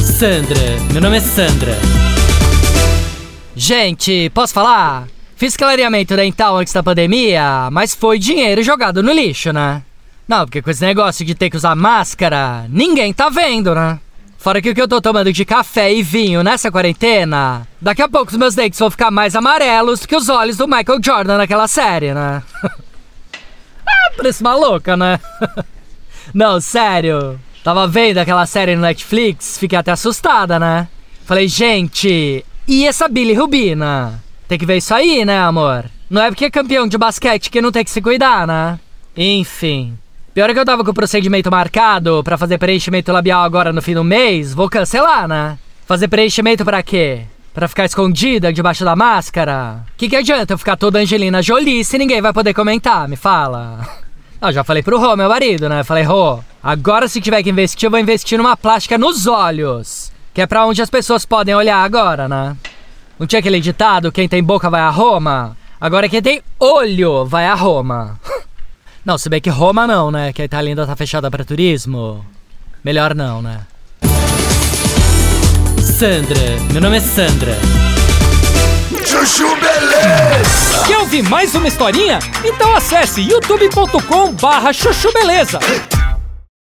Sandra, meu nome é Sandra. Gente, posso falar? Fiz clareamento dental antes da pandemia, mas foi dinheiro jogado no lixo, né? Não, porque com esse negócio de ter que usar máscara, ninguém tá vendo, né? Fora que o que eu tô tomando de café e vinho nessa quarentena, daqui a pouco os meus dentes vão ficar mais amarelos que os olhos do Michael Jordan naquela série, né? ah, parece maluca, né? Não, sério. Tava vendo aquela série no Netflix, fiquei até assustada, né? Falei, gente, e essa Billy Rubina? Tem que ver isso aí, né, amor? Não é porque é campeão de basquete que não tem que se cuidar, né? Enfim. Pior é que eu tava com o procedimento marcado pra fazer preenchimento labial agora no fim do mês, vou cancelar, né? Fazer preenchimento pra quê? Pra ficar escondida debaixo da máscara? Que que adianta eu ficar toda Angelina Jolie se ninguém vai poder comentar? Me fala. Ah, já falei pro Rô, meu marido, né? Falei, Rô, agora se tiver que investir, eu vou investir numa plástica nos olhos. Que é pra onde as pessoas podem olhar agora, né? Não tinha aquele ditado, quem tem boca vai a Roma? Agora quem tem olho vai a Roma. Não, se bem que Roma não, né? Que a Itália ainda tá fechada para turismo. Melhor não, né? Sandra, meu nome é Sandra. Chuchu beleza. Quer ouvir mais uma historinha? Então acesse youtube.com barra chuchu beleza.